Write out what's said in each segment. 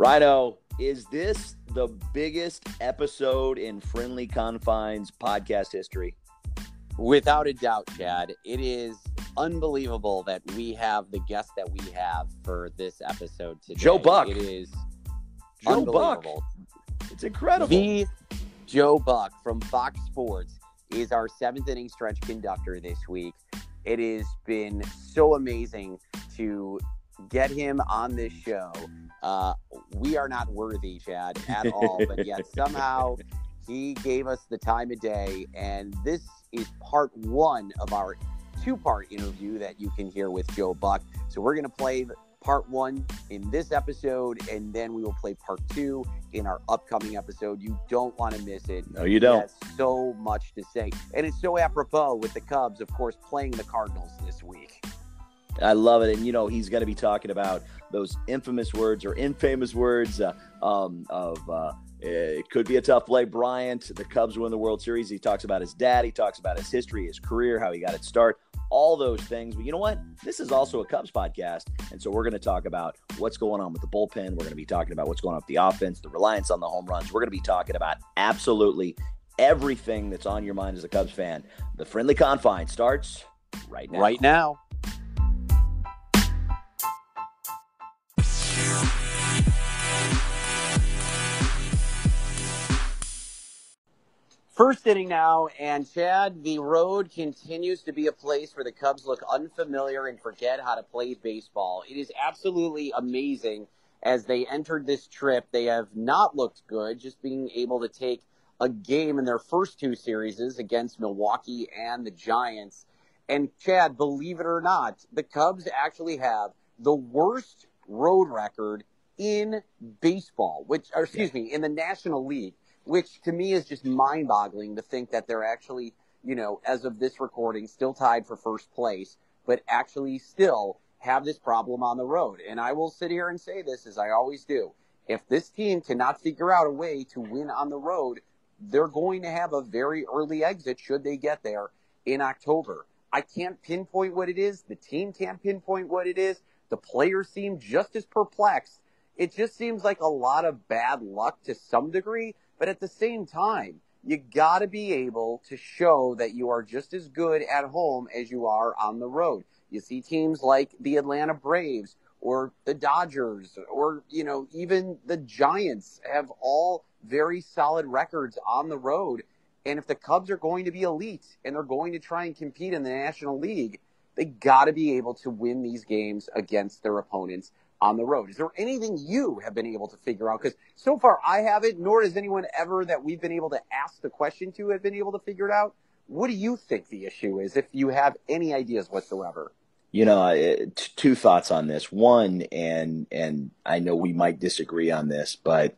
Rhino, is this the biggest episode in Friendly Confines podcast history? Without a doubt, Chad. It is unbelievable that we have the guest that we have for this episode today. Joe Buck. It is Joe Buck. unbelievable. It's incredible. The Joe Buck from Fox Sports is our seventh inning stretch conductor this week. It has been so amazing to get him on this show. Uh, we are not worthy, Chad, at all, but yet somehow he gave us the time of day. And this is part one of our two part interview that you can hear with Joe Buck. So we're going to play part one in this episode, and then we will play part two in our upcoming episode. You don't want to miss it. no, you don't. So much to say, and it's so apropos with the Cubs, of course, playing the Cardinals this week. I love it. And, you know, he's going to be talking about those infamous words or infamous words uh, um, of uh, it could be a tough play. Bryant, the Cubs win the World Series. He talks about his dad. He talks about his history, his career, how he got its start, all those things. But you know what? This is also a Cubs podcast. And so we're going to talk about what's going on with the bullpen. We're going to be talking about what's going on with the offense, the reliance on the home runs. We're going to be talking about absolutely everything that's on your mind as a Cubs fan. The friendly confine starts right now. Right now. First inning now, and Chad, the road continues to be a place where the Cubs look unfamiliar and forget how to play baseball. It is absolutely amazing as they entered this trip. They have not looked good, just being able to take a game in their first two series against Milwaukee and the Giants. And Chad, believe it or not, the Cubs actually have the worst road record in baseball, which, or excuse me, in the National League, which to me is just mind boggling to think that they're actually, you know, as of this recording, still tied for first place, but actually still have this problem on the road. And I will sit here and say this as I always do. If this team cannot figure out a way to win on the road, they're going to have a very early exit should they get there in October. I can't pinpoint what it is. The team can't pinpoint what it is. The players seem just as perplexed. It just seems like a lot of bad luck to some degree, but at the same time, you got to be able to show that you are just as good at home as you are on the road. You see teams like the Atlanta Braves or the Dodgers or, you know, even the Giants have all very solid records on the road. And if the Cubs are going to be elite and they're going to try and compete in the National League, they got to be able to win these games against their opponents on the road. Is there anything you have been able to figure out? Because so far I haven't, nor has anyone ever that we've been able to ask the question to have been able to figure it out. What do you think the issue is, if you have any ideas whatsoever? You know, two thoughts on this. One, and and I know we might disagree on this, but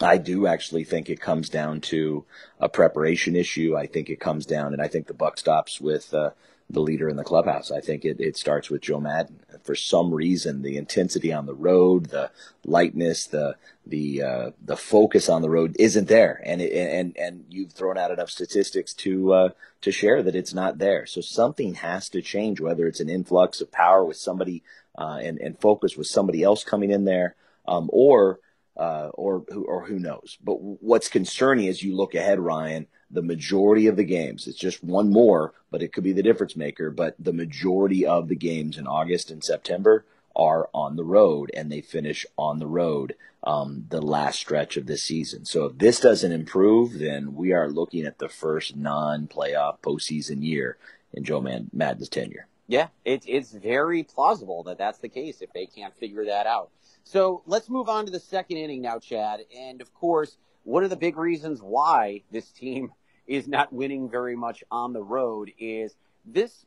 I do actually think it comes down to a preparation issue. I think it comes down, and I think the buck stops with uh, the leader in the clubhouse. I think it, it starts with Joe Maddon. For some reason, the intensity on the road, the lightness, the the uh, the focus on the road isn't there, and it, and and you've thrown out enough statistics to uh, to share that it's not there. So something has to change. Whether it's an influx of power with somebody uh, and and focus with somebody else coming in there, um, or uh, or who or who knows. But what's concerning as you look ahead, Ryan, the majority of the games, it's just one more, but it could be the difference maker. But the majority of the games in August and September are on the road, and they finish on the road um, the last stretch of this season. So if this doesn't improve, then we are looking at the first non-playoff postseason year in Joe Man- Maddon's tenure. Yeah, it's it's very plausible that that's the case if they can't figure that out. So let's move on to the second inning now, Chad. And of course, one of the big reasons why this team is not winning very much on the road is this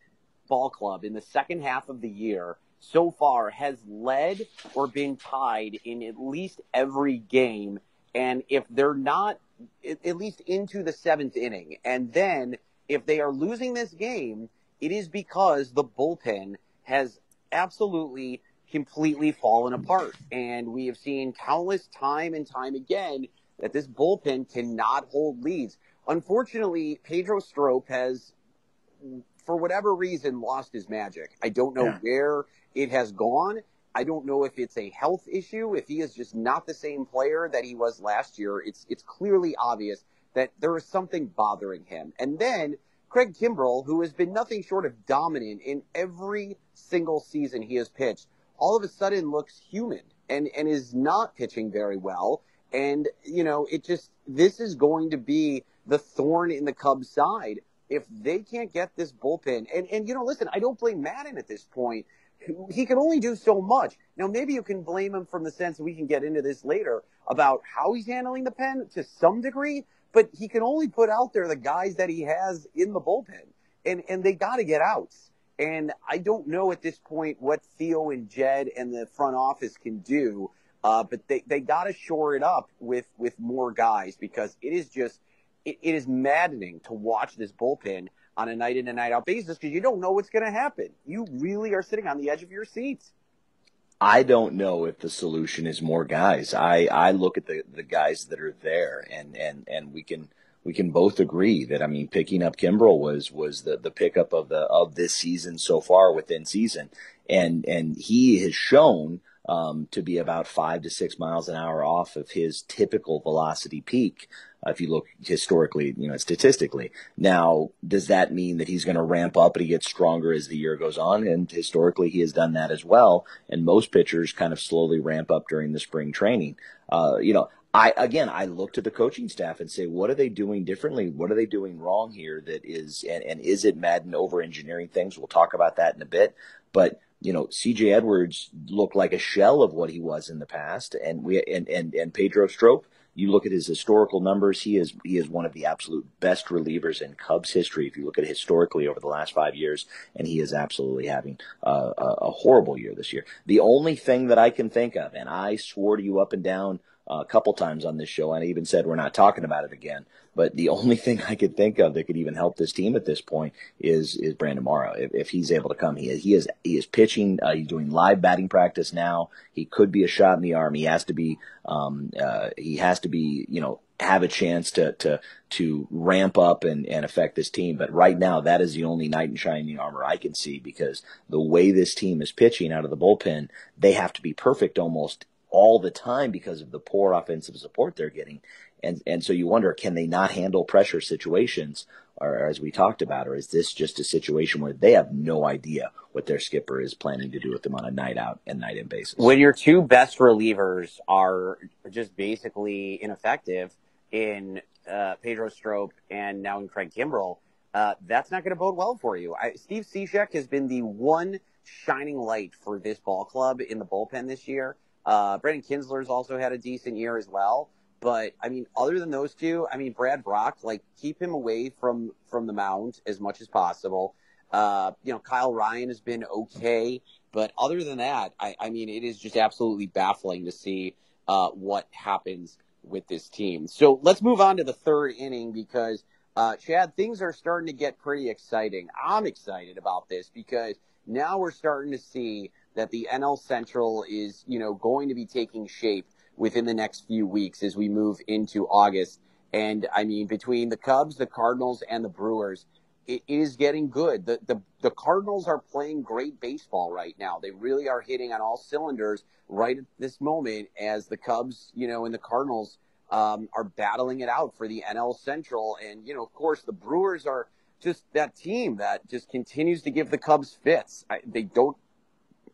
ball club in the second half of the year so far has led or been tied in at least every game. And if they're not, at least into the seventh inning, and then if they are losing this game, it is because the bullpen has absolutely completely fallen apart. And we have seen countless time and time again that this bullpen cannot hold leads. Unfortunately, Pedro Strop has, for whatever reason, lost his magic. I don't know Yeah. where it has gone. I don't know if it's a health issue, if he is just not the same player that he was last year. It's it's clearly obvious that there is something bothering him. And then Craig Kimbrel, who has been nothing short of dominant in every single season he has pitched, all of a sudden looks human and and is not pitching very well. And you know, it just this is going to be the thorn in the Cubs' side if they can't get this bullpen. And and you know, listen, I don't blame Maddon at this point he can only do so much. Now, maybe you can blame him from the sense we can get into this later about how he's handling the pen to some degree, but he can only put out there the guys that he has in the bullpen, and and they got to get outs. And I don't know at this point what Theo and Jed and the front office can do, uh, but they they got to shore it up with with more guys because it is just it, it is maddening to watch this bullpen on a night in and night out basis because you don't know what's going to happen. You really are sitting on the edge of your seats. I don't know if the solution is more guys. I, I look at the, the guys that are there and, and, and we can we can both agree that I mean picking up Kimbrel was was the, the pickup of the of this season so far within season. And and he has shown um, to be about five to six miles an hour off of his typical velocity peak. Uh, if you look historically, you know, statistically. Now, does that mean that he's going to ramp up and he gets stronger as the year goes on? And historically, he has done that as well. And most pitchers kind of slowly ramp up during the spring training. Uh, you know, I again, I look to the coaching staff and say, what are they doing differently? What are they doing wrong here? That is, and, and is it Maddon over engineering things? We'll talk about that in a bit. But you know, CJ Edwards looked like a shell of what he was in the past, and we and and, and Pedro Strop. You look at his historical numbers; he is he is one of the absolute best relievers in Cubs history. If you look at historically over the last five years, and he is absolutely having a, a horrible year this year. The only thing that I can think of, and I swore to you up and down a couple times on this show, and I even said we're not talking about it again. But the only thing I could think of that could even help this team at this point is is Brandon Morrow. If, if he's able to come, he is, he is he is pitching. Uh, he's doing live batting practice now. He could be a shot in the arm. He has to be. Um, uh, he has to be. You know, have a chance to to to ramp up and, and affect this team. But right now, that is the only knight in shining armor I can see because the way this team is pitching out of the bullpen, they have to be perfect almost all the time because of the poor offensive support they're getting. And, and so you wonder, can they not handle pressure situations? Or as we talked about, or is this just a situation where they have no idea what their skipper is planning to do with them on a night out and night in basis? When your two best relievers are just basically ineffective in uh, Pedro Strop and now in Craig Kimbrel, uh, that's not going to bode well for you. I, Steve Cishek has been the one shining light for this ball club in the bullpen this year. Uh, Brandon Kintzler's also had a decent year as well. But I mean, other than those two, I mean, Brad Brach, like keep him away from from the mound as much as possible. Uh, you know, Kyle Ryan has been okay, but other than that, I, I mean, it is just absolutely baffling to see uh, what happens with this team. So let's move on to the third inning because, uh, Chad, things are starting to get pretty exciting. I'm excited about this because now we're starting to see that the NL Central is, you know, going to be taking shape within the next few weeks as we move into August. And I mean, between the Cubs, the Cardinals, and the Brewers, it is getting good. The, the the Cardinals are playing great baseball right now. They really are hitting on all cylinders right at this moment as the Cubs, you know, and the Cardinals um, are battling it out for the NL Central. And, you know, of course, the Brewers are just that team that just continues to give the Cubs fits. I, they don't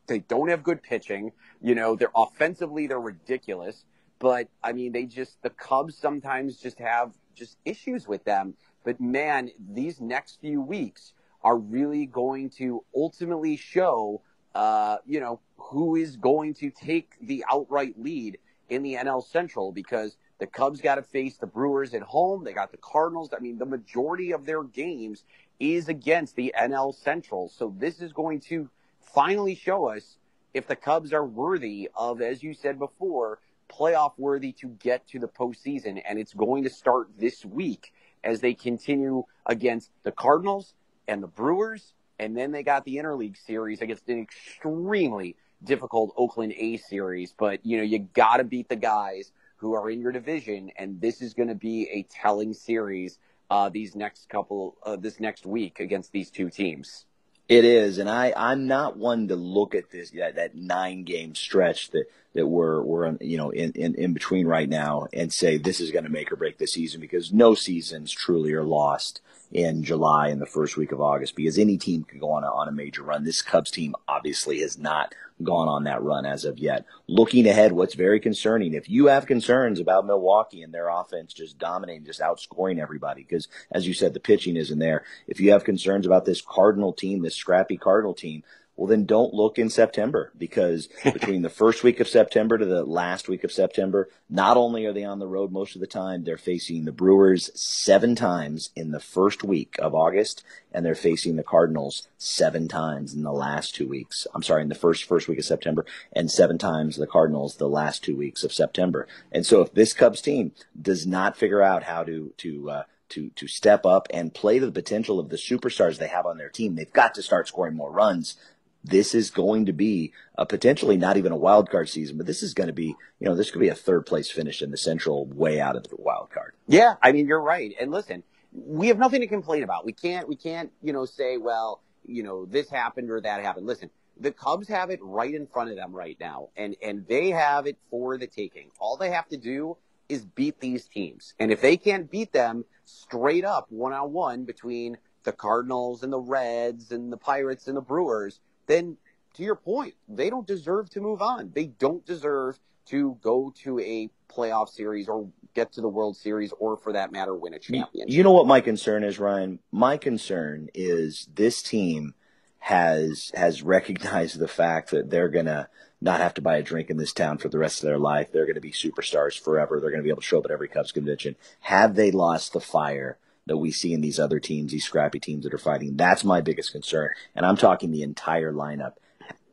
they don't have good pitching. You know, they're offensively they're ridiculous, but I mean they just the Cubs sometimes just have just issues with them. But man, these next few weeks are really going to ultimately show uh, you know, who is going to take the outright lead in the NL Central because the Cubs got to face the Brewers at home. They got the Cardinals. I mean, the majority of their games is against the NL Central. So this is going to finally show us if the Cubs are worthy of, as you said before, playoff worthy to get to the postseason. And it's going to start this week as they continue against the Cardinals and the Brewers. And then they got the interleague series against an extremely difficult Oakland A series. But, you know, you got to beat the guys who are in your division. And this is going to be a telling series uh, these next couple, uh, this next week against these two teams It is, and I I'm not one to look at this that, that nine game stretch that that we're we're you know in, in in between right now and say this is going to make or break the season because no seasons truly are lost in July and the first week of August because any team can go on a, on a major run. This Cubs team obviously has not gone on that run as of yet. Looking ahead, what's very concerning, if you have concerns about Milwaukee and their offense just dominating, just outscoring everybody, because as you said, the pitching isn't there. If you have concerns about this Cardinal team, this scrappy Cardinal team, well, then don't look in September because between the first week of September to the last week of September, not only are they on the road most of the time, they're facing the Brewers seven times in the first week of August, and they're facing the Cardinals seven times in the last two weeks. I'm sorry, in the first first week of September, and seven times the Cardinals the last two weeks of September. And so, if this Cubs team does not figure out how to to uh, to to step up and play to the potential of the superstars they have on their team, they've got to start scoring more runs this is going to be a potentially not even a wild card season, but this is going to be, you know, this could be a third place finish in the Central way out of the wild card. Yeah, I mean, you're right. And listen, we have nothing to complain about. We can't, we can't, you know, say, well, you know, this happened or that happened. Listen, the Cubs have it right in front of them right now, and and they have it for the taking. All they have to do is beat these teams, and if they can't beat them straight up one on one between the Cardinals and the Reds and the Pirates and the Brewers then to your point, they don't deserve to move on. They don't deserve to go to a playoff series or get to the World Series or for that matter win a championship. You know what my concern is, Ryan? My concern is this team has has recognized the fact that they're going to not have to buy a drink in this town for the rest of their life. They're going to be superstars forever. They're going to be able to show up at every Cubs convention. Have they lost the fire that we see in these other teams, these scrappy teams that are fighting. That's my biggest concern. And I'm talking the entire lineup.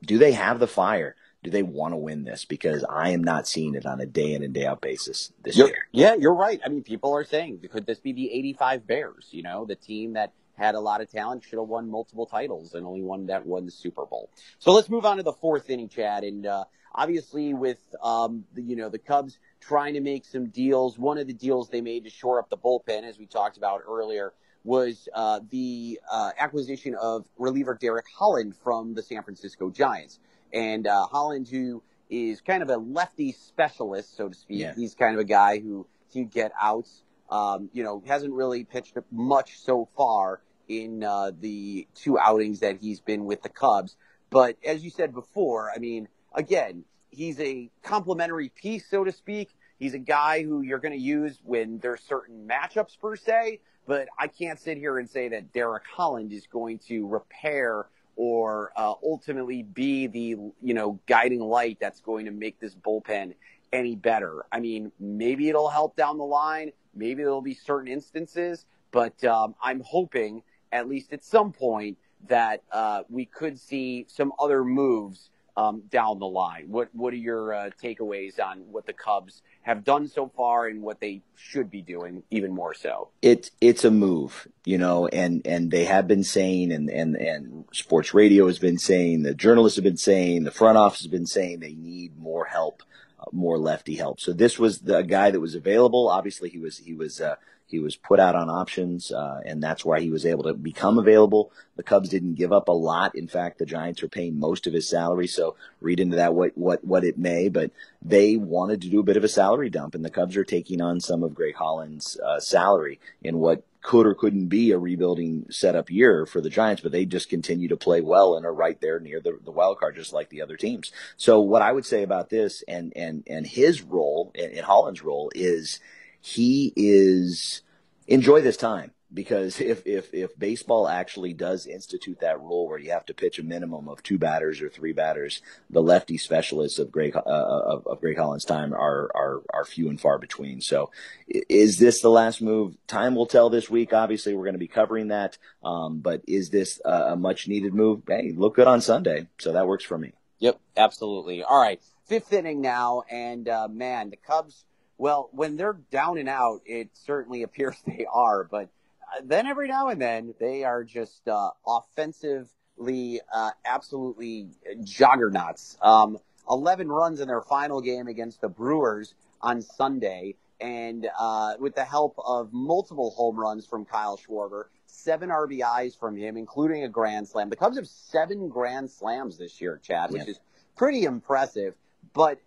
Do they have the fire? Do they want to win this? Because I am not seeing it on a day in and day out basis this you're, year. Yeah, you're right. I mean, people are saying, could this be the 85 Bears? You know, the team that had a lot of talent, should have won multiple titles, and only one that won the Super Bowl. So let's move on to the fourth inning, Chad. And uh, obviously, with um, the, you know the Cubs trying to make some deals. One of the deals they made to shore up the bullpen, as we talked about earlier, was uh, the uh, acquisition of reliever Derek Holland from the San Francisco Giants. And uh, Holland, who is kind of a lefty specialist, so to speak, yeah. he's kind of a guy who can get outs. Um, you know, hasn't really pitched much so far in uh, the two outings that he's been with the Cubs. But as you said before, I mean, again, he's a complementary piece, so to speak. He's a guy who you're going to use when there's certain matchups per se, but I can't sit here and say that Derek Holland is going to repair or uh, ultimately be the you know guiding light that's going to make this bullpen any better. I mean, maybe it'll help down the line. Maybe there'll be certain instances, but um, I'm hoping at least at some point that uh, we could see some other moves um, down the line. What what are your uh, takeaways on what the Cubs have done so far and what they should be doing even more so? It's it's a move, you know, and and they have been saying, and and and sports radio has been saying, the journalists have been saying, the front office has been saying they need more help, uh, more lefty help. So this was the guy that was available. Obviously, he was he was. Uh, he was put out on options, uh, and that's why he was able to become available. The Cubs didn't give up a lot. In fact, the Giants are paying most of his salary, so read into that what what what it may. But they wanted to do a bit of a salary dump, and the Cubs are taking on some of Greg Holland's uh, salary in what could or couldn't be a rebuilding setup year for the Giants, but they just continue to play well and are right there near the, the wild card, just like the other teams. So what I would say about this and and and his role in, in Holland's role is he is enjoy this time because if, if, if baseball actually does institute that rule where you have to pitch a minimum of two batters or three batters, the lefty specialists of Greg, uh, of, of Greg Holland's time are, are, are few and far between. So is this the last move? Time will tell this week. Obviously, we're going to be covering that. Um, but is this a, a much needed move? Hey, look good on Sunday. So that works for me. Yep, absolutely. All right. Fifth inning now. And, uh, man, the Cubs well, when they're down and out, it certainly appears they are, but uh, then every now and then they are just uh, offensively uh, absolutely juggernauts. Um, 11 runs in their final game against the Brewers on Sunday, and uh, with the help of multiple home runs from Kyle Schwarber, seven RBIs from him, including a grand slam. The Cubs have seven grand slams this year, Chad, which is pretty impressive. But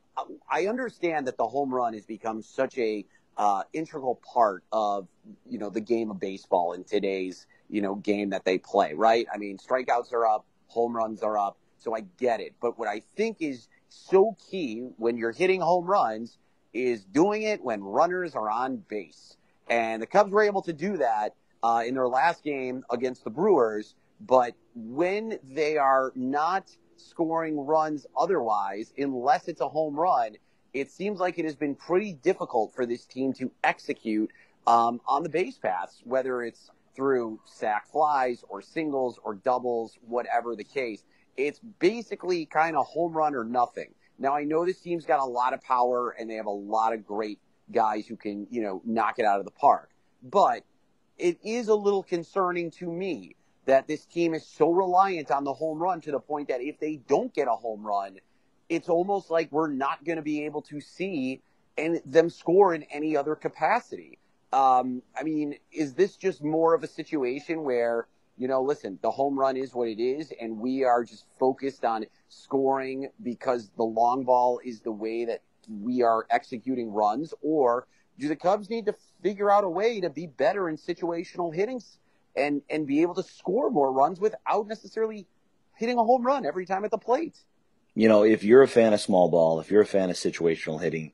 I understand that the home run has become such a uh, integral part of you know the game of baseball in today's you know game that they play. Right? I mean, strikeouts are up, home runs are up, so I get it. But what I think is so key when you're hitting home runs is doing it when runners are on base. And the Cubs were able to do that uh, in their last game against the Brewers. But when they are not scoring runs otherwise, unless it's a home run, it seems like it has been pretty difficult for this team to execute um, on the base paths, whether it's through sac flies or singles or doubles, whatever the case. It's basically kind of home run or nothing. Now I know this team's got a lot of power and they have a lot of great guys who can, you know, knock it out of the park. But it is a little concerning to me that this team is so reliant on the home run to the point that if they don't get a home run, it's almost like we're not going to be able to see and them score in any other capacity. Um, I mean, is this just more of a situation where you know, listen, the home run is what it is, and we are just focused on scoring because the long ball is the way that we are executing runs, or do the Cubs need to figure out a way to be better in situational hittings and and be able to score more runs without necessarily hitting a home run every time at the plate? You know, if you're a fan of small ball, if you're a fan of situational hitting,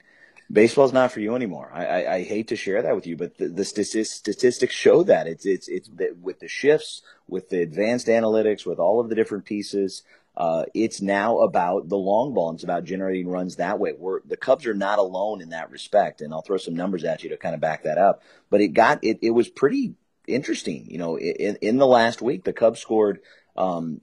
baseball's not for you anymore. I, I, I hate to share that with you, but the, the statistics show that it's it's it's with the shifts, with the advanced analytics, with all of the different pieces. Uh, it's now about the long ball. And it's about generating runs that way. We're, the Cubs are not alone in that respect, and I'll throw some numbers at you to kind of back that up. But it got it. It was pretty interesting. You know, in, in the last week, the Cubs scored. Um,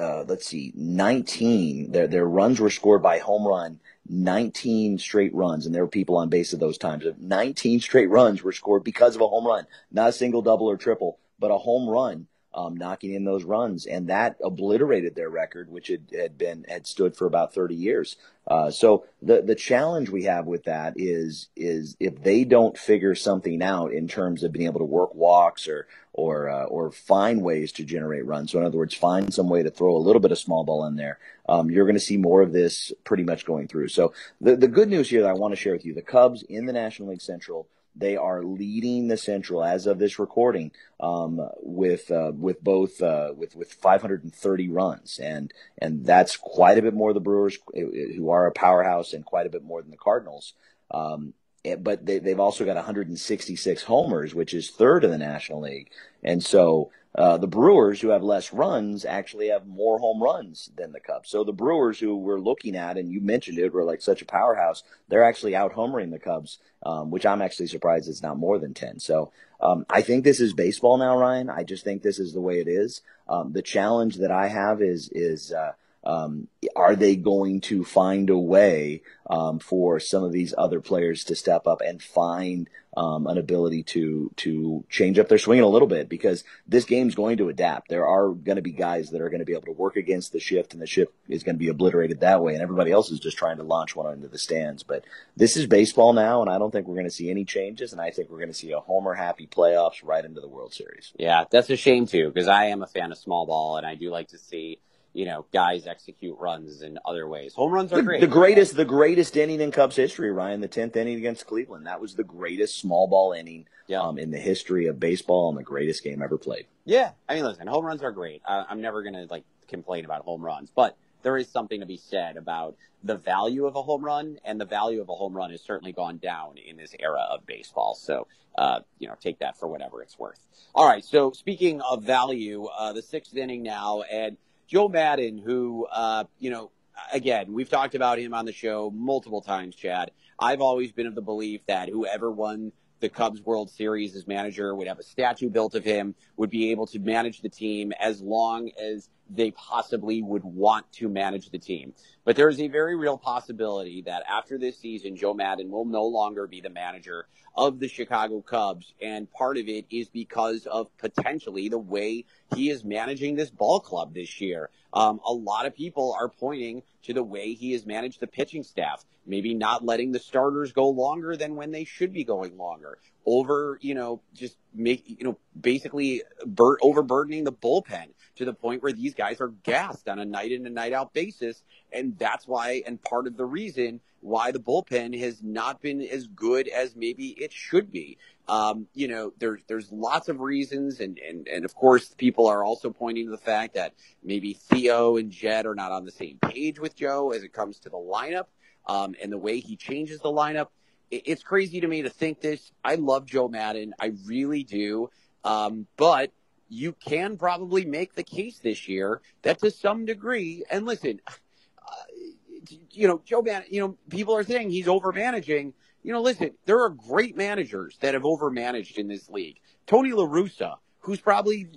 uh, let's see, 19. Their their runs were scored by home run 19 straight runs, and there were people on base at those times. 19 straight runs were scored because of a home run, not a single double or triple, but a home run um, knocking in those runs, and that obliterated their record, which had, had been had stood for about 30 years. Uh, so the the challenge we have with that is is if they don't figure something out in terms of being able to work walks or or uh, or find ways to generate runs. So in other words, find some way to throw a little bit of small ball in there. Um, you're going to see more of this pretty much going through. So the the good news here that I want to share with you: the Cubs in the National League Central they are leading the Central as of this recording um, with uh, with both uh, with with 530 runs, and and that's quite a bit more the Brewers, who are a powerhouse, and quite a bit more than the Cardinals. Um, eh, but they, have also got 166 homers, which is third in the National League, and so uh, the Brewers, who have less runs, actually have more home runs than the Cubs. So the Brewers, who we're looking at, and you mentioned it, were like such a powerhouse. They're actually out homering the Cubs, um, which I'm actually surprised it's not more than ten. So um, I think this is baseball now, Ryan. I just think this is the way it is. Um, the challenge that I have is is uh, um, are they going to find a way um, for some of these other players to step up and find um, an ability to to change up their swing a little bit? Because this game's going to adapt. There are going to be guys that are going to be able to work against the shift, and the shift is going to be obliterated that way, and everybody else is just trying to launch one into the stands. But this is baseball now, and I don't think we're going to see any changes, and I think we're going to see a homer happy playoffs right into the World Series. Yeah, that's a shame too, because I am a fan of small ball, and I do like to see you know, guys execute runs in other ways. Home runs are the, great. The greatest, the greatest inning in Cubs history, Ryan, the tenth inning against Cleveland. That was the greatest small ball inning yeah. um, in the history of baseball and the greatest game ever played. Yeah, I mean, listen, home runs are great. I, I'm never gonna like complain about home runs, but there is something to be said about the value of a home run, and the value of a home run has certainly gone down in this era of baseball. So, uh, you know, take that for whatever it's worth. All right. So, speaking of value, uh, the sixth inning now, and Joe Maddon, who, uh, you know, again, we've talked about him on the show multiple times, Chad. I've always been of the belief that whoever won the Cubs World Series as manager would have a statue built of him, would be able to manage the team as long as they possibly would want to manage the team. But there is a very real possibility that after this season, Joe Maddon will no longer be the manager of the Chicago Cubs. And part of it is because of potentially the way he is managing this ball club this year. Um, a lot of people are pointing to the way he has managed the pitching staff, maybe not letting the starters go longer than when they should be going longer, over, you know, just make, you know, basically bur- overburdening the bullpen to the point where these guys are gassed on a night in and night out basis. And that's why, and part of the reason why the bullpen has not been as good as maybe it should be. Um, you know, there's there's lots of reasons, and, and and of course, people are also pointing to the fact that maybe Theo and Jed are not on the same page with Joe as it comes to the lineup um, and the way he changes the lineup. It, it's crazy to me to think this. I love Joe Maddon. I really do, um, but you can probably make the case this year that to some degree, and listen, uh, you know, Joe Maddon, you know, people are saying he's over managing you know, listen, there are great managers that have overmanaged in this league. Tony La Russa, who's probably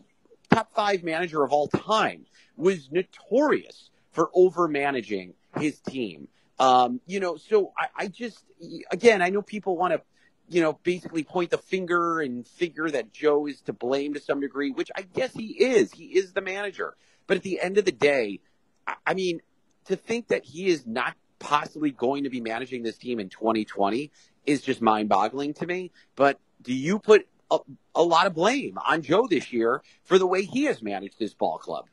top five manager of all time, was notorious for overmanaging his team. Um, you know, so I, I just, again, I know people want to, you know, basically point the finger and figure that Joe is to blame to some degree, which I guess he is. He is the manager. But at the end of the day, I, I mean, to think that he is not possibly going to be managing this team in 2020 is just mind boggling to me. But do you put a, a, lot of blame on Joe this year for the way he has managed this ball club?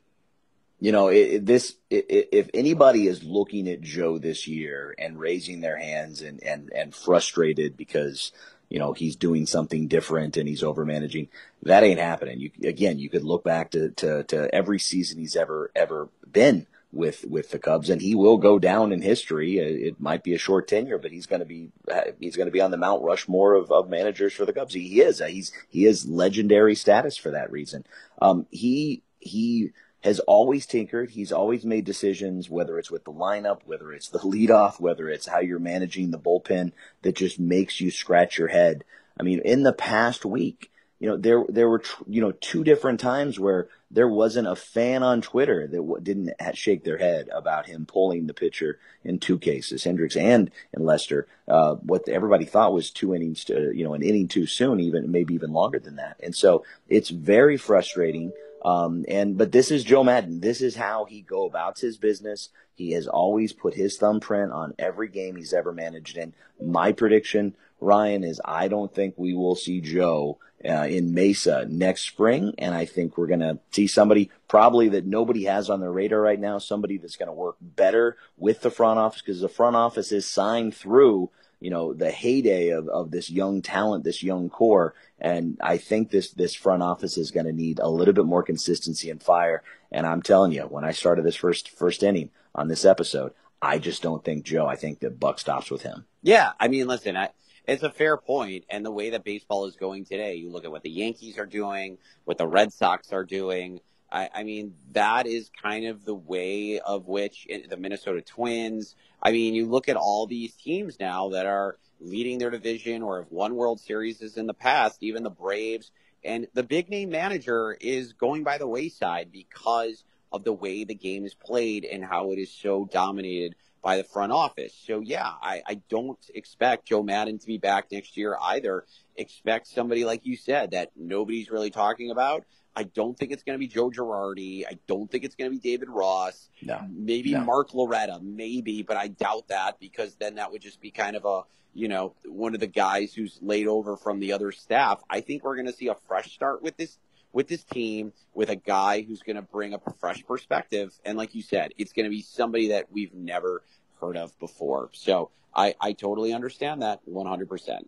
You know, it, this it, if anybody is looking at Joe this year and raising their hands and and and frustrated because you know he's doing something different and he's over managing, that ain't happening. You again, you could look back to to, to every season he's ever ever been with with the Cubs, and he will go down in history. Uh, it might be a short tenure, but he's going to be uh, he's going to be on the Mount Rushmore of, of managers for the Cubs. He, he is uh, he's he is legendary status for that reason. Um, he he has always tinkered. He's always made decisions, whether it's with the lineup, whether it's the leadoff, whether it's how you're managing the bullpen, that just makes you scratch your head. I mean, in the past week, you know, there there were you know two different times where there wasn't a fan on Twitter that didn't shake their head about him pulling the pitcher in two cases, Hendricks and in Lester. Uh, what everybody thought was two innings, to, you know, an inning too soon, even maybe even longer than that. And so it's very frustrating. Um, and but this is Joe Maddon. This is how he go about his business. He has always put his thumbprint on every game he's ever managed. And my prediction, Ryan, is I don't think we will see Joe uh, in Mesa next spring. And I think we're going to see somebody probably that nobody has on their radar right now, somebody that's going to work better with the front office because the front office is signed through, you know, the heyday of, of this young talent, this young core. And I think this, this front office is going to need a little bit more consistency and fire. And I'm telling you, when I started this first, first inning on this episode, I just don't think Joe, I think the buck stops with him. Yeah. I mean, listen, I, it's a fair point, and the way that baseball is going today, you look at what the Yankees are doing, what the Red Sox are doing. I, I mean, that is kind of the way of which eh, the Minnesota Twins. I mean, you look at all these teams now that are leading their division or have won World Series in the past, even the Braves. And the big name manager is going by the wayside because of the way the game is played and how it is so dominated by the front office. So yeah, I, I don't expect Joe Maddon to be back next year either. Expect somebody like you said that nobody's really talking about. I don't think it's going to be Joe Girardi. I don't think it's going to be David Ross. No. Maybe no. Mark Loretta, maybe, but I doubt that because then that would just be kind of a, you know, one of the guys who's laid over from the other staff. I think we're going to see a fresh start with this with this team with a guy who's going to bring a fresh perspective. And like you said, it's going to be somebody that we've never heard of before. So I, I totally understand that 100%.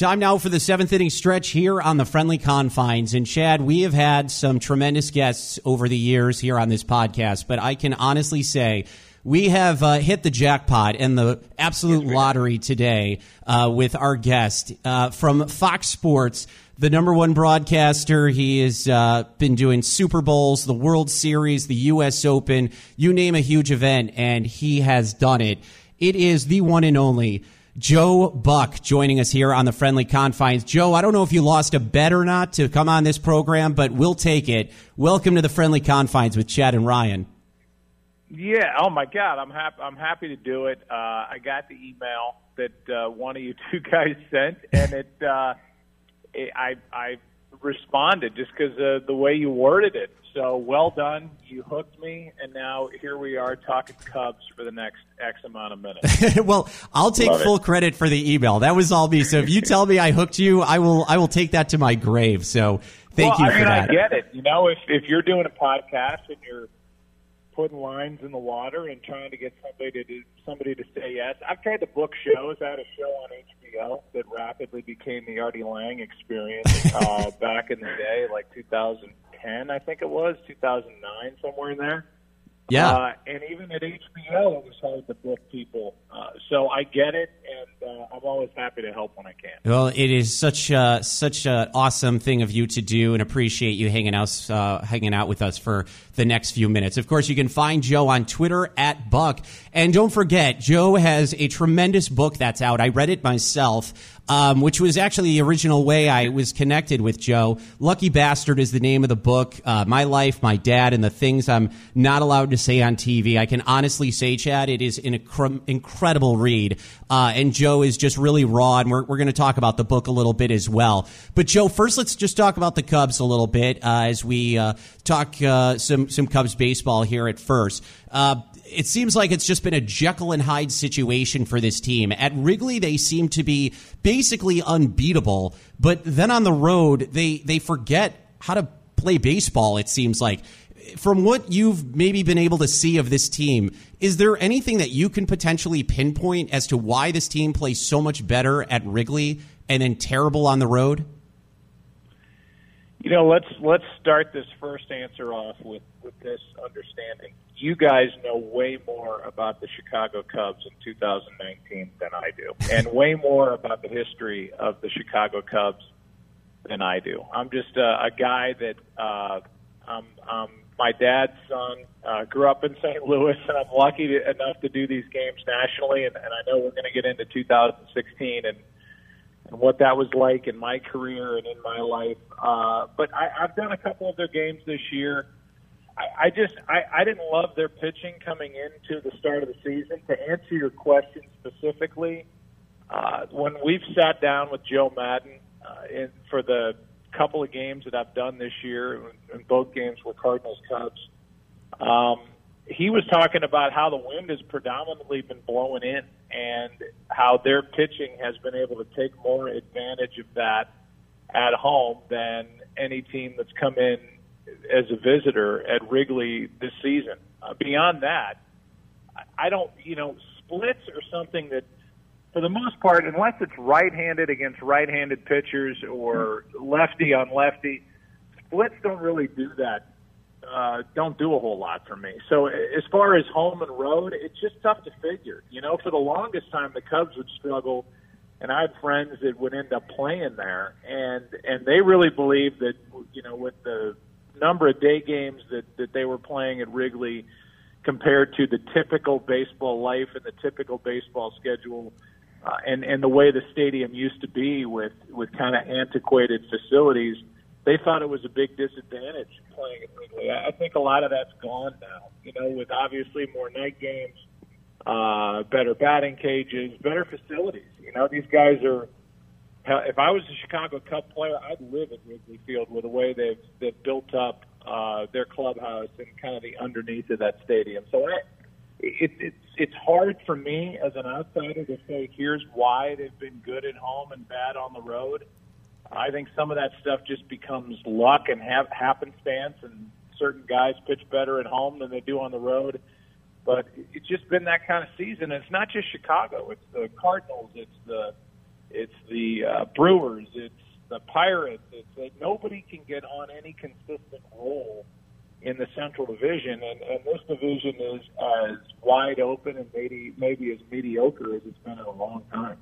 Time now for the seventh inning stretch here on the friendly confines. And Chad, we have had some tremendous guests over the years here on this podcast, but I can honestly say we have uh, hit the jackpot and the absolute lottery today uh, with our guest uh, from Fox Sports, the number one broadcaster. He has uh, been doing Super Bowls, the World Series, the U.S. Open, you name a huge event, and he has done it. It is the one and only. Joe Buck joining us here on the friendly confines. Joe, I don't know if you lost a bet or not to come on this program, but we'll take it. Welcome to the friendly confines with Chad and Ryan. Yeah. Oh my God, I'm happy. I'm happy to do it. Uh, I got the email that uh, one of you two guys sent, and it, uh, it I I responded just because of the way you worded it. So well done. You hooked me, and now here we are talking Cubs for the next X amount of minutes. well, I'll take Love full it. credit for the email. That was all me. So if you tell me I hooked you, I will. I will take that to my grave. So thank well, you I mean, that. I get it. You know, if if you're doing a podcast and you're putting lines in the water and trying to get somebody to do, somebody to say yes. I've tried to book shows. I had a show on That rapidly became the Artie Lange experience uh, back in the day, like 2010, I think it was 2009, somewhere in there. Yeah. Uh, and even at HBO, it was hard to book people. Uh, so I get it, and uh, I'm always happy to help when I can. Well, it is such a, such an awesome thing of you to do, and appreciate you hanging out uh, hanging out with us for the next few minutes. Of course, you can find Joe on Twitter at Buck, and don't forget, Joe has a tremendous book that's out. I read it myself um, which was actually the original way I was connected with Joe. Lucky Bastard is the name of the book. Uh, my life, my dad, and the things I'm not allowed to say on TV. I can honestly say, Chad, it is an inc- incredible read. Uh, and Joe is just really raw, and we're, we're going to talk about the book a little bit as well. But Joe, first let's just talk about the Cubs a little bit uh, as we uh, talk uh, some some Cubs baseball here at first. Uh, it seems like it's just been a Jekyll and Hyde situation for this team. At Wrigley, they seem to be basically unbeatable, but then on the road, they they forget how to play baseball. It seems like. From what you've maybe been able to see of this team, is there anything that you can potentially pinpoint as to why this team plays so much better at Wrigley and then terrible on the road? You know, let's let's start this first answer off with with this understanding. You guys know way more about the Chicago Cubs in 2019 than I do, and way more about the history of the Chicago Cubs than I do. I'm just a, a guy that uh, I'm, I'm my dad's son. Uh, grew up in St. Louis, and I'm lucky to, enough to do these games nationally. And, and I know we're going to get into 2016 and and what that was like in my career and in my life. Uh, but I, I've done a couple of their games this year. I, I just I, I didn't love their pitching coming into the start of the season. To answer your question specifically, uh, when we've sat down with Joe Maddon uh, in, for the couple of games that I've done this year, and both games were Cardinals Cubs. Um, he was talking about how the wind has predominantly been blowing in and how their pitching has been able to take more advantage of that at home than any team that's come in as a visitor at Wrigley this season. Uh, beyond that, I don't, you know, splits are something that, for the most part, unless it's right-handed against right-handed pitchers or lefty on lefty, splits don't really do that uh, don't do a whole lot for me. So as far as home and road, it's just tough to figure. You know, for the longest time, the Cubs would struggle, and I had friends that would end up playing there, and and they really believed that you know with the number of day games that that they were playing at Wrigley compared to the typical baseball life and the typical baseball schedule. Uh, and and the way the stadium used to be with with kind of antiquated facilities, they thought it was a big disadvantage playing at Wrigley. I think a lot of that's gone now. You know, with obviously more night games, uh, better batting cages, better facilities. You know, these guys are. If I was a Chicago Cub player, I'd live at Wrigley Field with the way they've they've built up uh, their clubhouse and kind of the underneath of that stadium. So I, it, it's it's hard for me as an outsider to say here's why they've been good at home and bad on the road. I think some of that stuff just becomes luck and have happenstance, and certain guys pitch better at home than they do on the road. But it's just been that kind of season. It's not just Chicago; it's the Cardinals, it's the it's the uh, Brewers, it's the Pirates. It's like nobody can get on any consistent role in the Central Division, and, and this division is as wide open and maybe maybe as mediocre as it's been in a long time.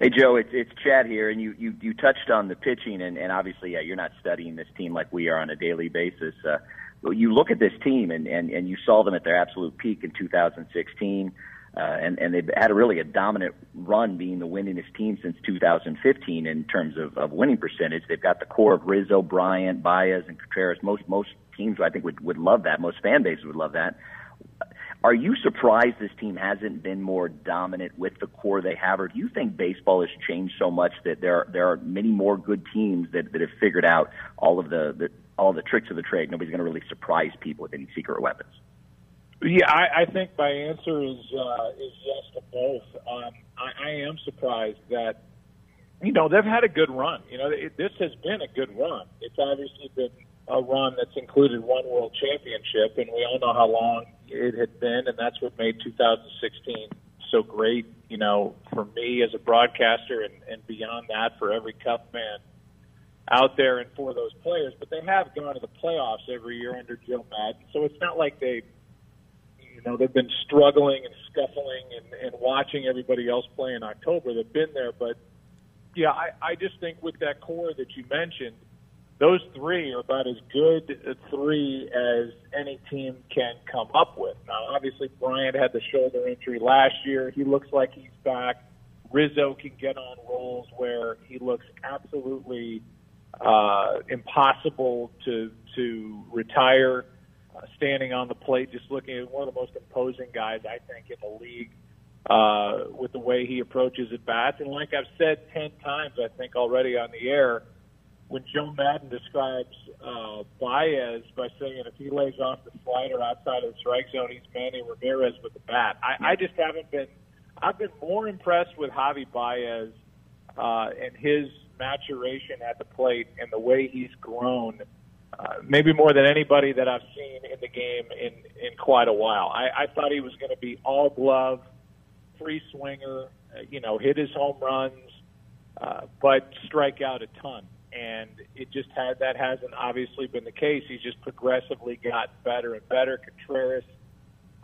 Hey Joe, it's it's Chad here, and you you you touched on the pitching, and and obviously, yeah, you're not studying this team like we are on a daily basis. Uh, you look at this team, and and and you saw them at their absolute peak in 2016. Uh, and, and they've had a really a dominant run being the winningest team since 2015 in terms of, of winning percentage. They've got the core of Rizzo, Bryant, Baez, and Contreras. Most most teams I think would would love that. Most fan bases would love that. Are you surprised this team hasn't been more dominant with the core they have, or do you think baseball has changed so much that there are, there are many more good teams that, that have figured out all of the, the all the tricks of the trade? Nobody's going to really surprise people with any secret weapons. Yeah, I, I think my answer is uh, is yes to both. Um, I, I am surprised that you know they've had a good run. You know, it, this has been a good run. It's obviously been a run that's included one World Championship, and we all know how long it had been, and that's what made 2016 so great. You know, for me as a broadcaster, and, and beyond that, for every Cup fan out there, and for those players. But they have gone to the playoffs every year under Joe Maddon, so it's not like they you know, they've been struggling and scuffling and, and watching everybody else play in October. They've been there, but yeah, I, I just think with that core that you mentioned, those three are about as good a three as any team can come up with. Now, obviously, Bryant had the shoulder injury last year. He looks like he's back. Rizzo can get on rolls where he looks absolutely uh, impossible to to retire uh, standing on the plate, just looking at one of the most imposing guys I think in the league uh, with the way he approaches at bats. And like I've said ten times, I think already on the air, when Joe Maddon describes uh, Baez by saying if he lays off the slider outside of the strike zone, he's Manny Ramirez with the bat. I, I just haven't been. I've been more impressed with Javi Baez uh, and his maturation at the plate and the way he's grown uh, maybe more than anybody that I've seen in the game in in quite a while. I, I thought he was going to be all glove, free swinger, uh, you know, hit his home runs, uh, but strike out a ton. And it just had that hasn't obviously been the case. He's just progressively got better and better. Contreras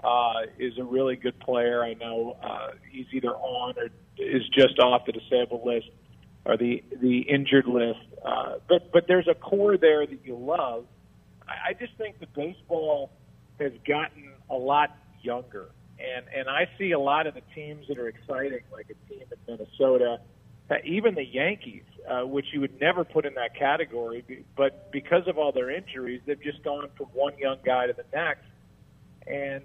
uh, is a really good player. I know uh, he's either on or is just off the disabled list or the the injured list. Uh, but but there's a core there that you love. I, I just think the baseball has gotten a lot younger, and and I see a lot of the teams that are exciting, like a team in Minnesota, uh, even the Yankees, uh, which you would never put in that category, but because of all their injuries, they've just gone from one young guy to the next and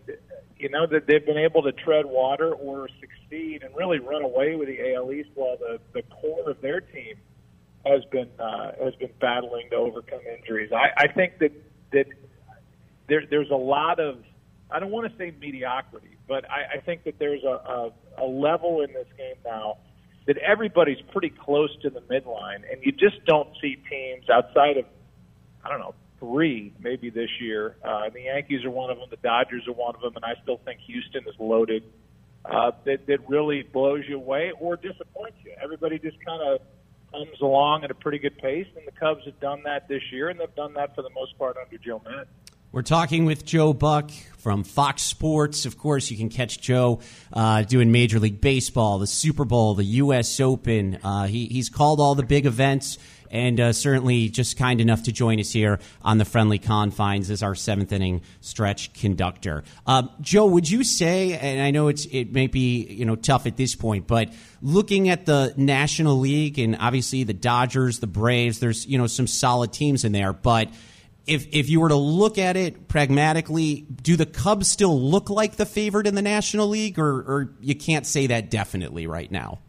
you know that they've been able to tread water or succeed and really run away with the AL East while the the core of their team has been uh, has been battling to overcome injuries. I, I think that that there there's a lot of I don't want to say mediocrity, but I, I think that there's a, a, a level in this game now that everybody's pretty close to the midline, and you just don't see teams outside of I don't know three maybe this year. Uh, the Yankees are one of them. The Dodgers are one of them, and I still think Houston is loaded. Uh, that that really blows you away or disappoints you. Everybody just kind of comes along at a pretty good pace, and the Cubs have done that this year, and they've done that for the most part under Joe Maddon. We're talking with Joe Buck from Fox Sports. Of course, you can catch Joe uh, doing Major League Baseball, the Super Bowl, the U.S. Open. Uh, he, he's called all the big events and uh, certainly just kind enough to join us here on the friendly confines as our seventh inning stretch conductor. Uh, Joe, would you say, and I know it's it may be you know tough at this point, but looking at the National League and obviously the Dodgers, the Braves, there's you know some solid teams in there, but if if you were to look at it pragmatically, do the Cubs still look like the favorite in the National League, or, or you can't say that definitely right now?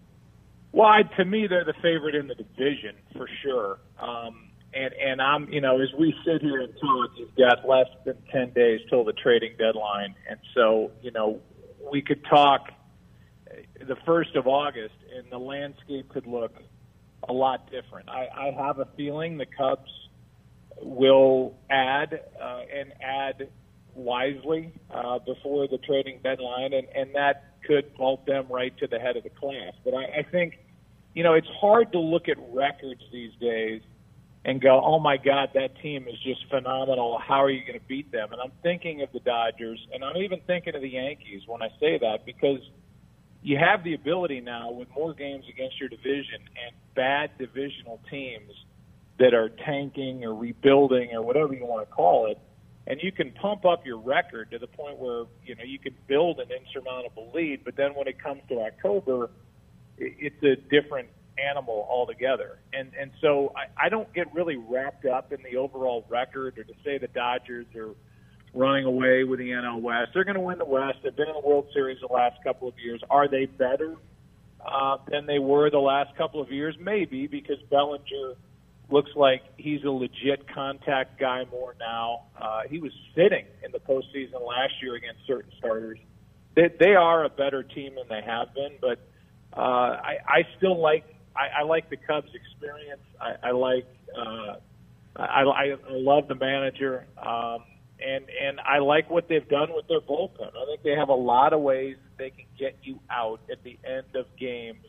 Well, I, to me, they're the favorite in the division for sure. Um, and and I'm, you know, as we sit here and talk, you've got less than ten days till the trading deadline, and so you know, we could talk the first of August, and the landscape could look a lot different. I, I have a feeling the Cubs will add uh, and add wisely uh, before the trading deadline, and, and that could vault them right to the head of the class. But I, I think, you know, it's hard to look at records these days and go, oh my God, that team is just phenomenal. How are you going to beat them? And I'm thinking of the Dodgers, and I'm even thinking of the Yankees when I say that because you have the ability now with more games against your division and bad divisional teams that are tanking or rebuilding or whatever you want to call it and you can pump up your record to the point where you know you can build an insurmountable lead. But then when it comes to October, it's a different animal altogether. And and so I, I don't get really wrapped up in the overall record or to say the Dodgers are running away with the NL West. They're going to win the West. They've been in the World Series the last couple of years. Are they better uh, than they were the last couple of years? Maybe because Bellinger looks like he's a legit contact guy more now. Uh, he was sitting in the postseason last year against certain starters. They, they are a better team than they have been, but uh, I, I still like I, I like the Cubs' experience. I, I like uh, I, I love the manager, um, and and I like what they've done with their bullpen. I think they have a lot of ways they can get you out at the end of games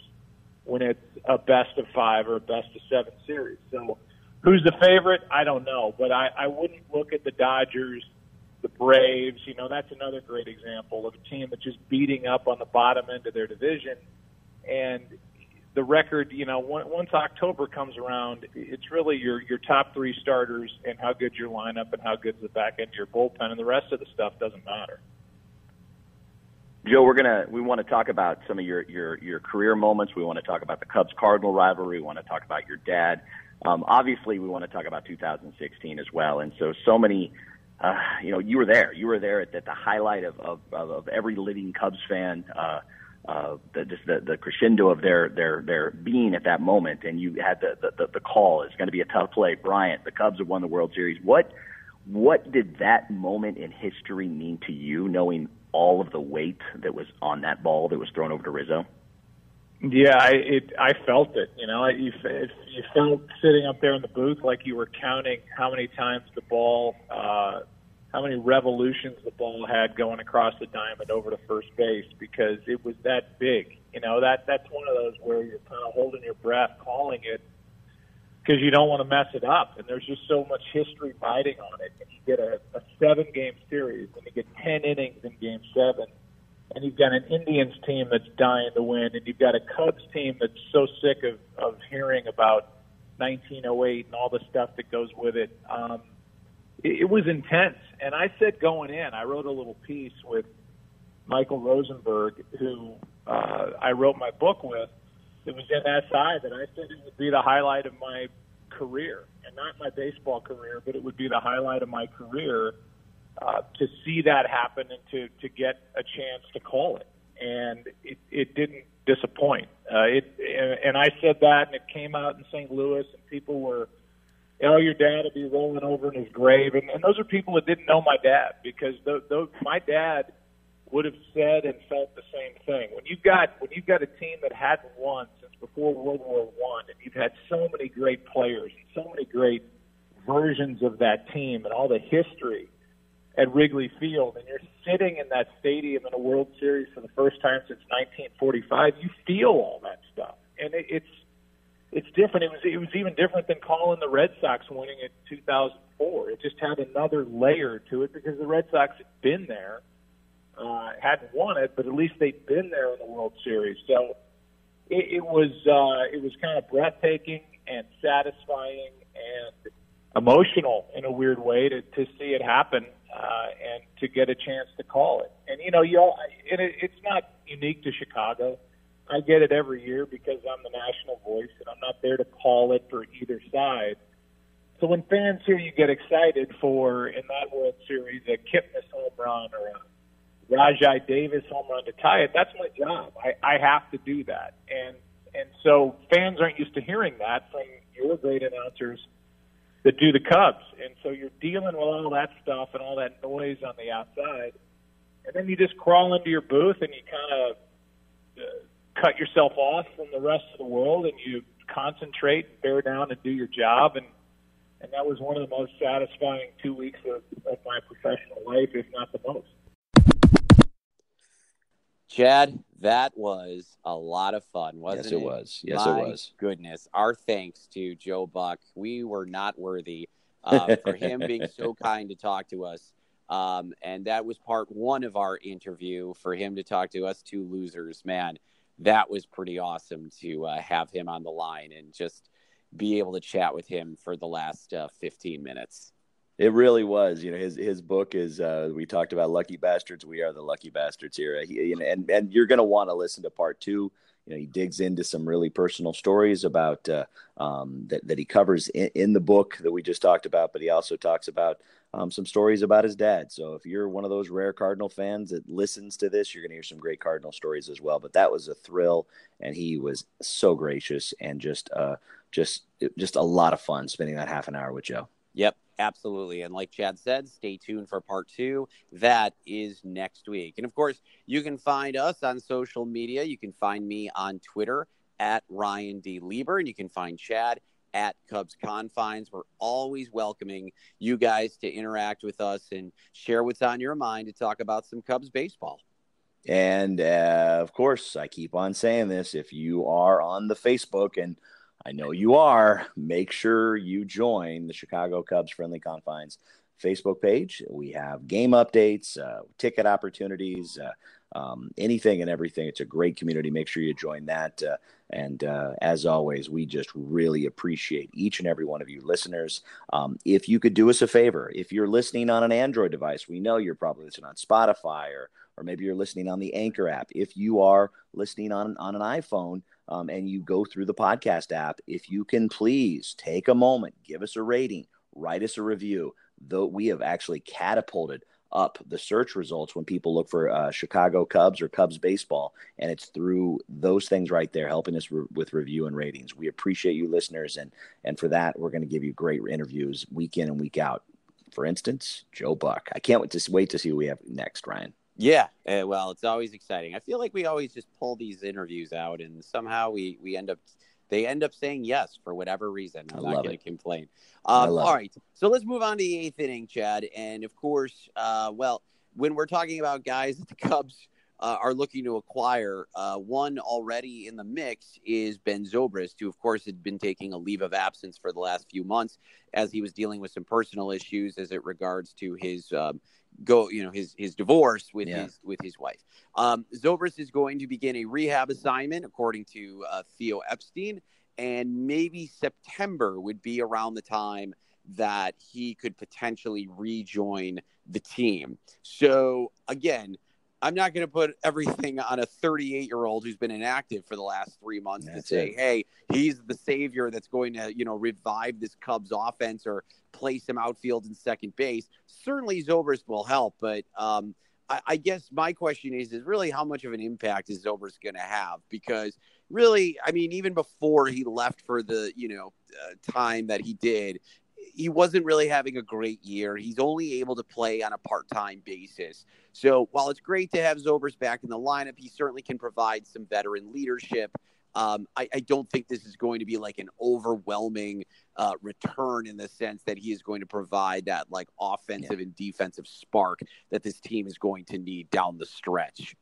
when it's a best of five or a best of seven series. So, who's the favorite? I don't know, but I, I wouldn't look at the Dodgers, the Braves. You know, that's another great example of a team that's just beating up on the bottom end of their division and the record, you know, once October comes around, it's really your your top three starters and how good your lineup and how good the back end of your bullpen, and the rest of the stuff doesn't matter. Joe, we're gonna we want to talk about some of your your your career moments. We want to talk about the Cubs Cardinal rivalry. We want to talk about your dad. Um, obviously, we want to talk about 2016 as well. And so, so many, uh, you know, you were there. You were there at, at the highlight of, of of every living Cubs fan. Uh, uh, the, just the, the crescendo of their their their being at that moment, and you had the the, the call. It's going to be a tough play. Bryant, the Cubs have won the World Series. What what did that moment in history mean to you, knowing all of the weight that was on that ball that was thrown over to Rizzo? Yeah, I it I felt it. You know, you you felt sitting up there in the booth like you were counting how many times the ball uh, how many revolutions the ball had going across the diamond over to first base because it was that big. You know, that that's one of those where you're kind of holding your breath, calling it because you don't want to mess it up. And there's just so much history riding on it. And you get a, a seven game series, and you get ten innings in game seven, and you've got an Indians team that's dying to win, and you've got a Cubs team that's so sick of of hearing about 1908 and all the stuff that goes with it. Um, it, it was intense. And I said going in, I wrote a little piece with Michael Rosenberg, who uh, I wrote my book with. It was in SI that I said it would be the highlight of my career, and not my baseball career, but it would be the highlight of my career uh, to see that happen and to to get a chance to call it. And it, it didn't disappoint. Uh, it and, I said that, and it came out in St. Louis, and people were oh, your dad would be rolling over in his grave. And, and those are people that didn't know my dad because th- th- my dad would have said and felt the same thing. When you've got when you've got a team that hadn't won since before World War One, and you've had so many great players and so many great versions of that team and all the history at Wrigley Field, and you're sitting in that stadium in a World Series for the first time since 1945, you feel all that stuff, and it, it's it's different. It was it was even different than calling the Red Sox winning in 2004. It just had another layer to it because the Red Sox had been there, uh, hadn't won it, but at least they'd been there in the World Series. So it, it was uh, it was kind of breathtaking and satisfying and emotional in a weird way to to see it happen uh, and to get a chance to call it. And you know, you all, and it, it's not unique to Chicago. I get it every year because I'm the national voice and I'm not there to call it for either side. So when fans hear you get excited for in that World Series a Kipnis home run or a Rajai Davis home run to tie it, that's my job. I, I have to do that. And and so fans aren't used to hearing that from your great announcers that do the Cubs. And so you're dealing with all that stuff and all that noise on the outside. And then you just crawl into your booth and you kind of uh, cut yourself off from the rest of the world and you concentrate, bear down, and do your job. And and that was one of the most satisfying two weeks of, of my professional life, if not the most. Chad, that was a lot of fun, wasn't it? yes, it? it was. Yes, My it was. Goodness, our thanks to Joe Buck. We were not worthy uh, for him being so kind to talk to us. Um, and that was part one of our interview for him to talk to us two losers. Man, that was pretty awesome to uh, have him on the line and just be able to chat with him for the last uh, 15 minutes. It really was. You know, his his book is. Uh, we talked about lucky bastards. We are the lucky bastards here. He, and and you're going to want to listen to part two. You know, he digs into some really personal stories about uh, um, that that he covers in, in, the book that we just talked about. But he also talks about um, some stories about his dad. So if you're one of those rare Cardinal fans that listens to this, you're going to hear some great Cardinal stories as well. But that was a thrill, and he was so gracious and just uh, just just a lot of fun spending that half an hour with Joe. Yep, absolutely. And like Chad said, stay tuned for part two. That is next week. And of course, you can find us on social media. You can find me on Twitter at Ryan D. Lieber, and you can find Chad at Cubs Confines. We're always welcoming you guys to interact with us and share what's on your mind to talk about some Cubs baseball. And uh, of course, I keep on saying this if you are on the Facebook and I know you are. Make sure you join the Chicago Cubs Friendly Confines Facebook page. We have game updates, uh, ticket opportunities, uh, um, anything and everything. It's a great community. Make sure you join that. Uh, and uh, as always, we just really appreciate each and every one of you listeners. Um, if you could do us a favor, if you're listening on an Android device, we know you're probably listening on Spotify or or maybe you're listening on the Anchor app. If you are listening on on an iPhone, um, and you go through the podcast app, if you can please take a moment, give us a rating, write us a review. Though we have actually catapulted up the search results when people look for uh, Chicago Cubs or Cubs baseball, and it's through those things right there helping us re- with review and ratings. We appreciate you, listeners, and and for that, we're going to give you great interviews week in and week out. For instance, Joe Buck. I can't wait to wait to see who we have next, Ryan. Yeah, uh, well, it's always exciting. I feel like we always just pull these interviews out, and somehow we we end up they end up saying yes for whatever reason. I'm not going to complain. Um, all right, so let's move on to the eighth inning, Chad, and of course, uh, well, when we're talking about guys that the Cubs uh, are looking to acquire. Uh, one already in the mix is Ben Zobrist, who, of course, had been taking a leave of absence for the last few months as he was dealing with some personal issues as it regards to his um, go, you know, his his divorce with yeah. his with his wife. Um, Zobrist is going to begin a rehab assignment, according to uh, Theo Epstein, and maybe September would be around the time that he could potentially rejoin the team. So again I'm not going to put everything on a 38 year old who's been inactive for the last three months that's to say, it. hey, he's the savior that's going to, you know, revive this Cubs offense or place him outfield and second base. Certainly, Zobrist will help, but um, I, I, guess my question is, is really how much of an impact is Zobrist going to have? Because really, I mean, even before he left for the, you know, uh, time that he did, he wasn't really having a great year. He's only able to play on a part time basis. So while it's great to have Zobrist back in the lineup, he certainly can provide some veteran leadership. Um, I, I, don't think this is going to be like an overwhelming uh, return in the sense that he is going to provide that like offensive yeah. and defensive spark that this team is going to need down the stretch.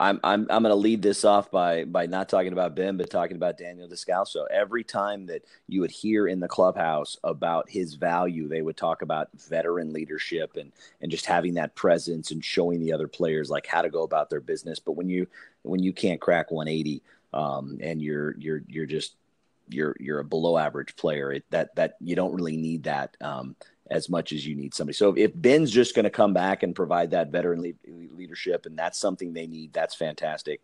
I'm I'm I'm going to lead this off by by not talking about Ben, but talking about Daniel Descalso. Every time that you would hear in the clubhouse about his value, they would talk about veteran leadership and and just having that presence and showing the other players like how to go about their business. But when you when you can't crack 180 um, and you're you're you're just you're you're a below average player, it, that that you don't really need that. Um, as much as you need somebody. So if Ben's just going to come back and provide that veteran le- leadership, and that's something they need, that's fantastic.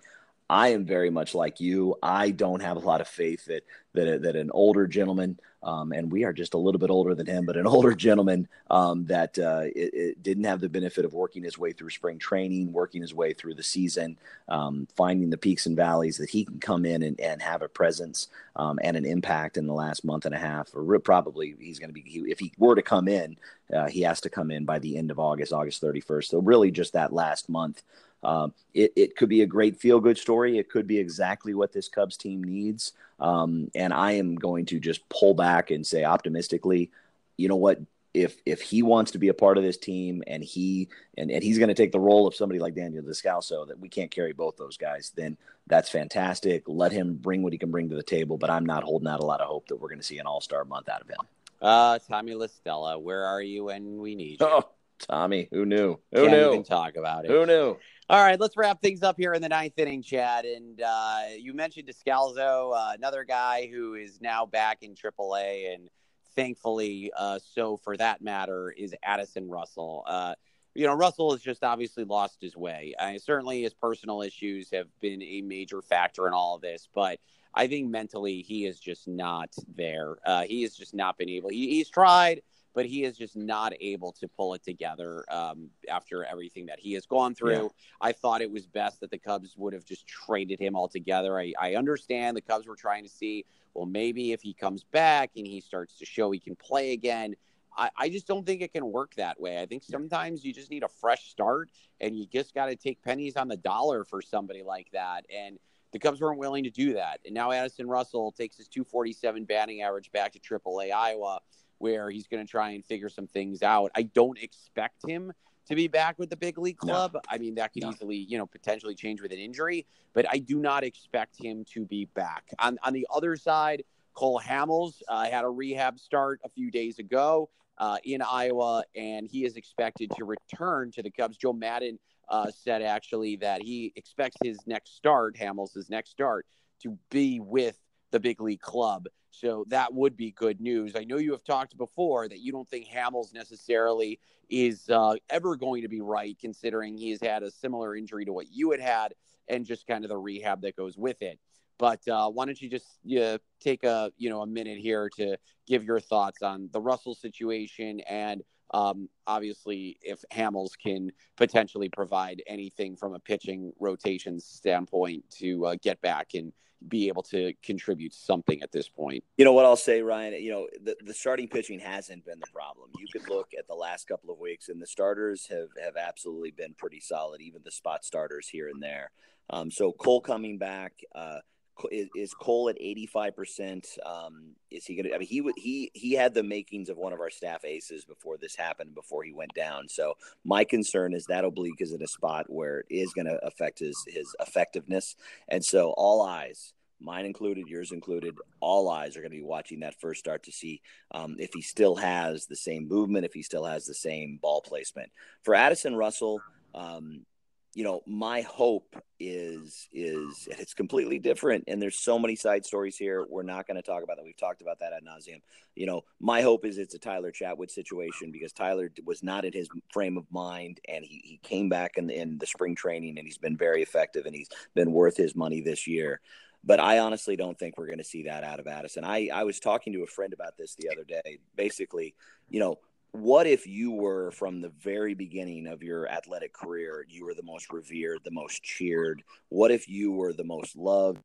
I am very much like you. I don't have a lot of faith that that that an older gentleman, um, and we are just a little bit older than him, but an older gentleman um, that uh, it, it didn't have the benefit of working his way through spring training, working his way through the season, um, finding the peaks and valleys that he can come in and, and have a presence um, and an impact in the last month and a half, or probably he's going to be he, if he were to come in, uh, he has to come in by the end of August, August 31st. So really, just that last month. Um, it, it could be a great feel good story. It could be exactly what this Cubs team needs. Um, and I am going to just pull back and say optimistically, you know what? If if he wants to be a part of this team and he and, and he's going to take the role of somebody like Daniel Descalso that we can't carry both those guys, then that's fantastic. Let him bring what he can bring to the table. But I'm not holding out a lot of hope that we're going to see an All Star month out of him. Uh, Tommy La Stella, where are you when we need you? Oh, Tommy, who knew? Who Can't knew? Even talk about it. Who knew? All right, let's wrap things up here in the ninth inning, Chad. And uh, you mentioned Descalso, uh, another guy who is now back in AAA and thankfully, uh, so for that matter, is Addison Russell. Uh, you know, Russell has just obviously lost his way. I, certainly, his personal issues have been a major factor in all of this, but I think mentally he is just not there. Uh, he has just not been able. He, he's tried, but he is just not able to pull it together um, after everything that he has gone through. Yeah. I thought it was best that the Cubs would have just traded him altogether. I, I understand the Cubs were trying to see, well, maybe if he comes back and he starts to show he can play again I, I just don't think it can work that way. I think sometimes you just need a fresh start and you just got to take pennies on the dollar for somebody like that. And the Cubs weren't willing to do that. And now Addison Russell takes his 247 batting average back to AAA Iowa, where he's going to try and figure some things out. I don't expect him to be back with the big league club. No. I mean, that could no. easily, you know, potentially change with an injury, but I do not expect him to be back. On on the other side, Cole Hamels uh, had a rehab start a few days ago uh, in Iowa, and he is expected to return to the Cubs. Joe Maddon uh, said actually that he expects his next start, Hamels' next start, to be with the big league club. So that would be good news. I know you have talked before that you don't think Hamels necessarily is uh, ever going to be right, considering he has had a similar injury to what you had had and just kind of the rehab that goes with it. But uh, why don't you just uh, take a you know a minute here to give your thoughts on the Russell situation and um, obviously if Hamels can potentially provide anything from a pitching rotation standpoint to uh, get back and be able to contribute something at this point. You know what I'll say, Ryan. You know the, the starting pitching hasn't been the problem. You could look at the last couple of weeks, and the starters have have absolutely been pretty solid. Even the spot starters here and there. Um, so Cole coming back. Uh, is, Cole at eighty five percent? Um, is he to? I mean, he he he had the makings of one of our staff aces before this happened. Before he went down. So my concern is that oblique is in a spot where it is going to affect his his effectiveness, and so all eyes. Mine included, yours included. All eyes are going to be watching that first start to see um, if he still has the same movement, if he still has the same ball placement. For Addison Russell, um, you know my hope is is it's completely different and there's so many side stories here we're not going to talk about that we've talked about that ad nauseum you know my hope is it's a tyler chatwood situation because tyler was not in his frame of mind and he, he came back in, in the spring training and he's been very effective and he's been worth his money this year but I honestly don't think we're going to see that out of Addison. I, I was talking to a friend about this the other day. Basically, you know, what if you were from the very beginning of your athletic career you were the most revered the most cheered what if you were the most loved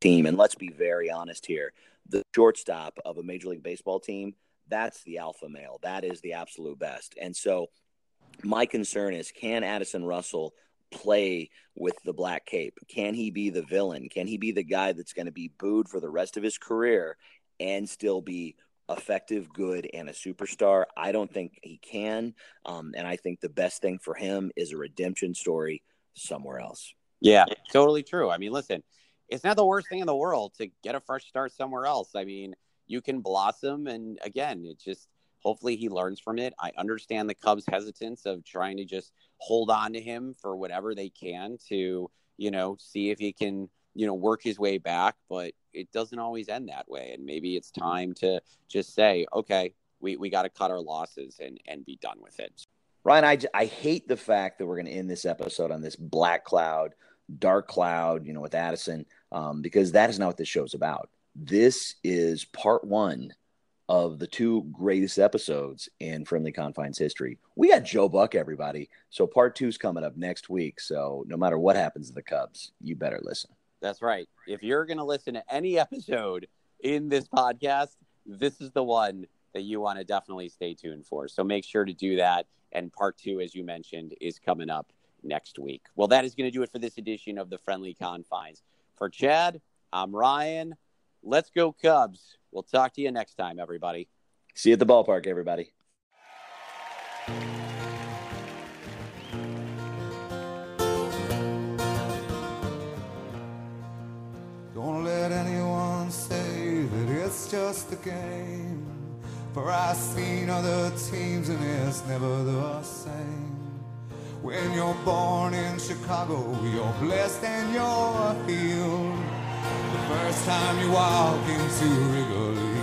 team and let's be very honest here the shortstop of a major league baseball team that's the alpha male that is the absolute best and so my concern is can addison russell play with the black cape? Can he be the villain? Can he be the guy that's going to be booed for the rest of his career and still be effective, good, and a superstar. I don't think he can. Um, and I think the best thing for him is a redemption story somewhere else. Yeah, totally true. I mean, listen, it's not the worst thing in the world to get a fresh start somewhere else. I mean, you can blossom. And again, it just hopefully he learns from it. I understand the Cubs' hesitance of trying to just hold on to him for whatever they can to, you know, see if he can you know, work his way back, but it doesn't always end that way. And maybe it's time to just say, okay, we, we got to cut our losses and, and be done with it. Ryan, I, I hate the fact that we're going to end this episode on this black cloud, dark cloud, you know, with Addison, um, because that is not what this show's about. This is part one of the two greatest episodes in Friendly Confines history. We got Joe Buck, everybody. So part two's coming up next week. So no matter what happens to the Cubs, you better listen. That's right. If you're going to listen to any episode in this podcast, this is the one that you want to definitely stay tuned for. So make sure to do that. And part two, as you mentioned, is coming up next week. Well, that is going to do it for this edition of the Friendly Confines. For Chad, I'm Ryan. Let's go, Cubs. We'll talk to you next time, everybody. See you at the ballpark, everybody. Just a game. For I've seen other teams and it's never the same. When you're born in Chicago, you're blessed and you're healed. The first time you walk into Wrigley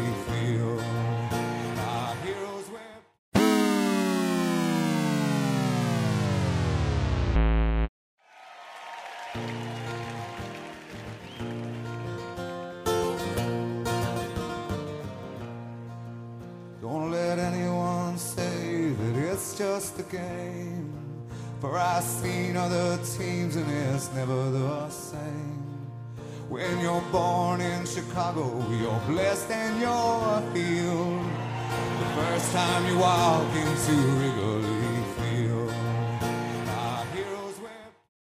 teams and it's never the same. When you're born in Chicago, you're blessed and you're healed. The first time you walk into Wrigley